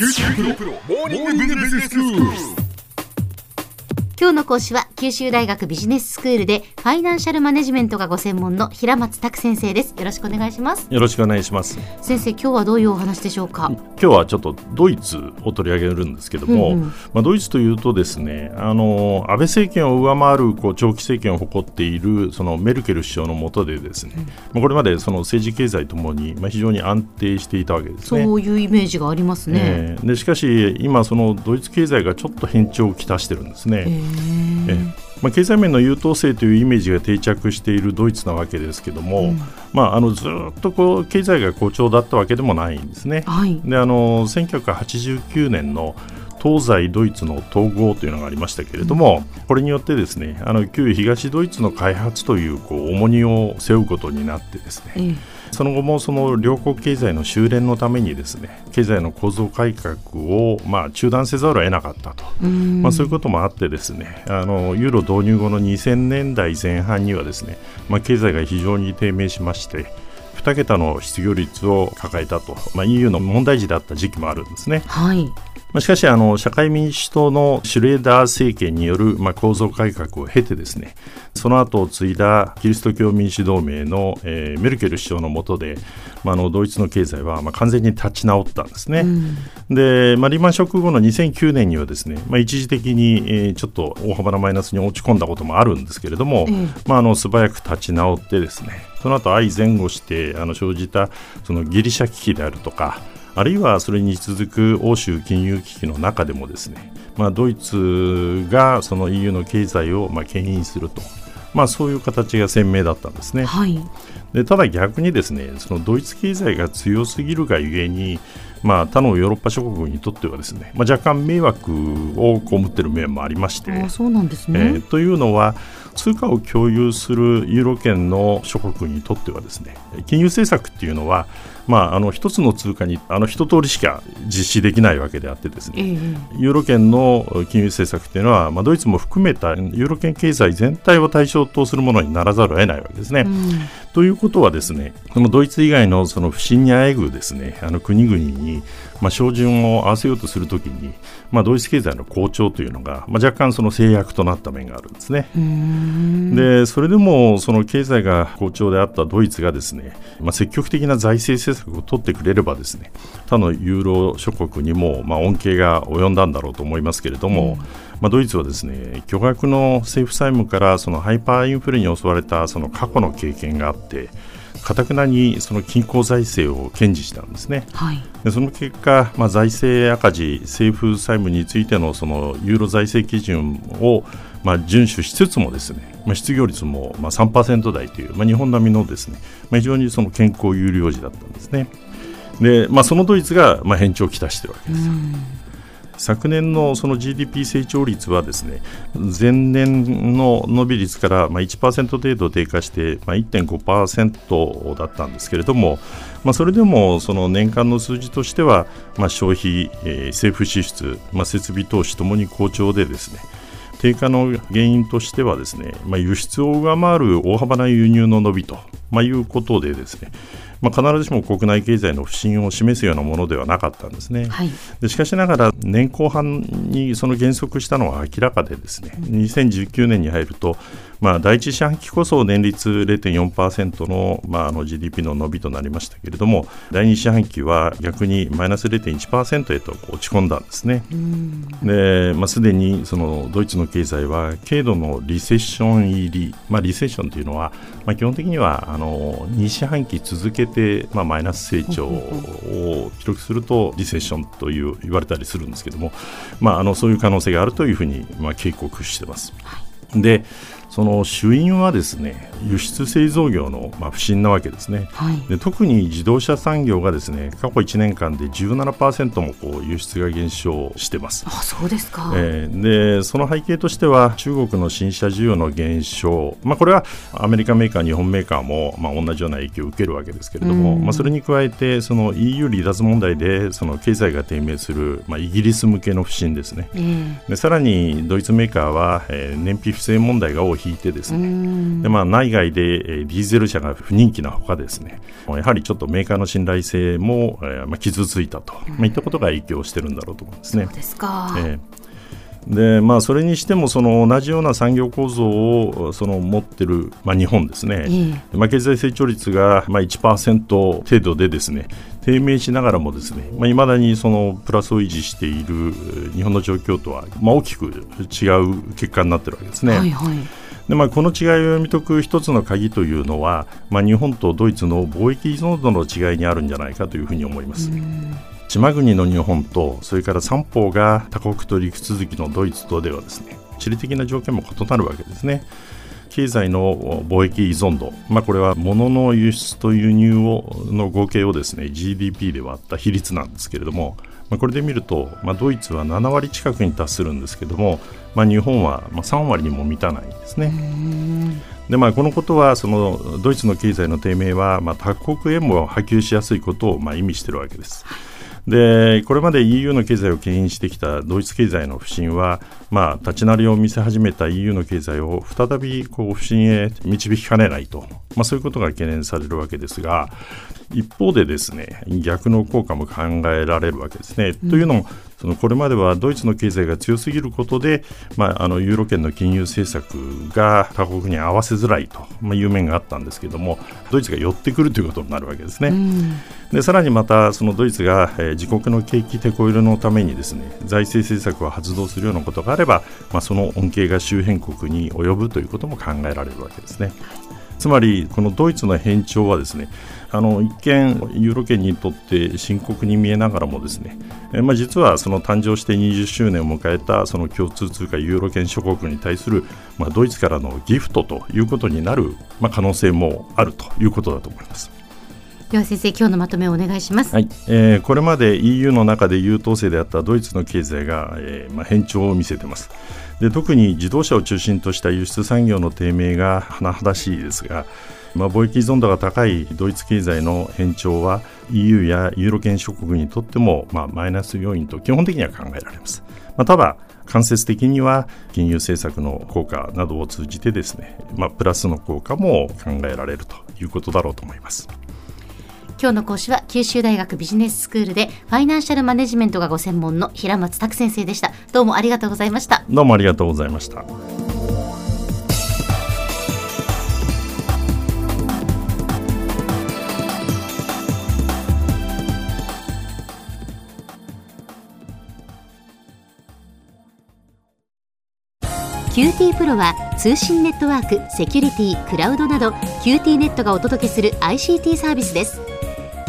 큐티 프로 모닝 비즈니스 뉴스 今日の講師は九州大学ビジネススクールでファイナンシャルマネジメントがご専門の平松卓先生です。よろしくお願いします。よろしくお願いします。先生今日はどういうお話でしょうか？今日はちょっとドイツを取り上げるんですけども、うんうん。まあ、ドイツというとですねあの安倍政権を上回るこう長期政権を誇っているそのメルケル首相の下でですね、まあこれまでその政治経済ともにまあ非常に安定していたわけですね。そういうイメージがありますね、えーでしかし今そのドイツ経済がちょっと変調をきたしてるんですね。へえ。ーーまあ、経済面の優等生というイメージが定着しているドイツなわけですけども、まあ、あのずっとこう経済が好調だったわけでもないんですね。はい。であの1989年の東西ドイツの統合というのがありましたけれども、これによってですねあの旧東ドイツの開発というこう重荷を背負うことになってですね、ええその後もその両国経済の修練のためにですね経済の構造改革をまあ中断せざるを得なかったと、うん。まあ、そういうこともあってですねあのユーロ導入後の2000年代前半にはですね、まあ、経済が非常に低迷しまして2桁の失業率を抱えたと、まあ、EU の問題児だった時期もあるんですね。はいまあしかしあの、社会民主党のシュレーダー政権による、まあ、構造改革を経てですねその後を継いだキリスト教民主同盟の、えーメルケル首相の下で、まあ、あのドイツの経済は、まあ、完全に立ち直ったんですね。で、まあ、リーマンショック後の2009年にはですね、まあ、一時的に、えーちょっと大幅なマイナスに落ち込んだこともあるんですけれども、ええまあ、あの素早く立ち直ってですねその後相前後してあの生じたそのギリシャ危機であるとかあるいはそれに続く欧州金融危機の中でもですね、まあ、ドイツがその EU の経済をまあ牽引すると、まあ、そういう形が鮮明だったんですね。はいでただ逆にですねそのドイツ経済が強すぎるがゆえに、まあ、他のヨーロッパ諸国にとってはですね、まあ、若干迷惑を被っている面もありまして。あそうなんですえね、ーというのは通貨を共有するユーロ圏の諸国にとってはですね金融政策っていうのは、まあ、あの一つの通貨にあの一通りしか実施できないわけであってですねええユーロ圏の金融政策っていうのは、まあ、ドイツも含めたユーロ圏経済全体を対象とするものにならざるを得ないわけですね。うんということはですね、このドイツ以外のその不振にあえぐですね、あの国々に、まあ、照準を合わせようとするときに、まあ、ドイツ経済の好調というのが、まあ、若干その制約となった面があるんですね。で、それでもその経済が好調であったドイツがですね、まあ、積極的な財政政策を取ってくれればですね、他のユーロ諸国にも、まあ、恩恵が及んだんだろうと思いますけれども、まあ、ドイツはですね巨額の政府債務からそのハイパーインフレに襲われたその過去の経験があってかたくなにその均衡財政を堅持したんですね。はいでその結果、まあ、財政赤字、政府債務についてのそのユーロ財政基準をまあ遵守しつつもですね、まあ、失業率もまあ3%台という、まあ、日本並みのですね、まあ、非常にその健康有料時だったんですね。でまあ、そのドイツがまあ変調をきたしているわけですよ。昨年のその GDP 成長率はですね前年の伸び率からまあ1%程度低下してまあ1.5%だったんですけれども、まあ、それでもその年間の数字としてはまあ消費、えー政府支出、まあ、設備投資ともに好調でですね低下の原因としてはですね、まあ、輸出を上回る大幅な輸入の伸びと、まあ、いうことでですね、まあ、必ずしも国内経済の不振を示すようなものではなかったんですね。はいでしかしながら年後半にその減速したのは明らかでですね2019年に入ると、まあ、第一四半期こそ年率0.4%の,、まああの GDP の伸びとなりましたけれども第二四半期は逆にマイナス0.1%へと落ち込んだんですね。で、まあ、すでにそのドイツの経済は軽度のリセッション入り、まあ、リセッションというのは、まあ、基本的にはあの2四半期続けて、まあ、マイナス成長を記録するとリセッションという言われたりするんですけども、まあ、あのそういう可能性があるというふうに、まあ、警告してます。でその主因はですね輸出製造業の、まあ、不振なわけですね。はいで特に自動車産業がですね過去1年間で17%もこう輸出が減少してます。あそうですか、えーでその背景としては中国の新車需要の減少、まあ、これはアメリカメーカー、日本メーカーも、まあ、同じような影響を受けるわけですけれども、うんまあ、それに加えてその EU 離脱問題でその経済が低迷する、まあ、イギリス向けの不振ですね。ええでさらにドイツメーカーは、えー燃費不正問題が尾を引引いてですね。で、まあ、内外でディーゼル車が不人気なほかですね。やはりちょっとメーカーの信頼性も、えーまあ、傷ついたと、まあ、いったことが影響してるんだろうと思うんですね。そうですか、えー。でまあ、それにしてもその同じような産業構造をその持ってる、まあ、日本ですね、えまあ、経済成長率がまあ1%程度でですね。低迷しながらもですね、まあ、未だにそのプラスを維持している日本の状況とは、まあ、大きく違う結果になってるわけですね。はいはいでまあ、この違いを読み解く一つの鍵というのは、まあ、日本とドイツの貿易依存度の違いにあるんじゃないかというふうに思います。島国の日本とそれから三方が他国と陸続きのドイツとではですね地理的な条件も異なるわけですね。経済の貿易依存度、まあ、これは物の輸出と輸入をの合計をですね GDP で割った比率なんですけれども、まあ、これで見ると、まあ、ドイツは7割近くに達するんですけども、まあ、日本はまあ3割にも満たないんですね。でまあ、このことはそのドイツの経済の低迷は、まあ、他国へも波及しやすいことをまあ意味しているわけです。でこれまで EU の経済を牽引してきたドイツ経済の不振は、まあ、立ち直りを見せ始めた EU の経済を再びこう不振へ導きかねないと、まあ、そういうことが懸念されるわけですが一方でですね逆の効果も考えられるわけですね。うん、というのもそのこれまではドイツの経済が強すぎることで、まあ、あのユーロ圏の金融政策が他国に合わせづらいと、まあ、いう面があったんですけれどもドイツが寄ってくるということになるわけですね。うん、でさらにまたそのドイツが、えー、自国の景気てこ入れのためにですね財政政策を発動するようなことがあれば、まあ、その恩恵が周辺国に及ぶということも考えられるわけですね。つまりこのドイツの変調はですねあの一見ユーロ圏にとって深刻に見えながらもですね、えまあ、実はその誕生して20周年を迎えたその共通通貨ユーロ圏諸国に対する、まあ、ドイツからのギフトということになる、まあ、可能性もあるということだと思います。では先生今日のまとめをお願いします、はいえー、これまで EU の中で優等生であったドイツの経済が、えーまあ、変調を見せていますで特に自動車を中心とした輸出産業の低迷が甚だしいですがまあ、貿易依存度が高いドイツ経済の変調は EU やユーロ圏諸国にとっても、まあ、マイナス要因と基本的には考えられます。まあ、ただ間接的には金融政策の効果などを通じてですね、まあ、プラスの効果も考えられるということだろうと思います。今日の講師は九州大学ビジネススクールでファイナンシャルマネジメントがご専門の平松卓先生でした。どうもありがとうございました。どうもありがとうございました。QT プロは通信ネットワーク、セキュリティ、クラウドなど QT ネットがお届けする ICT サービスです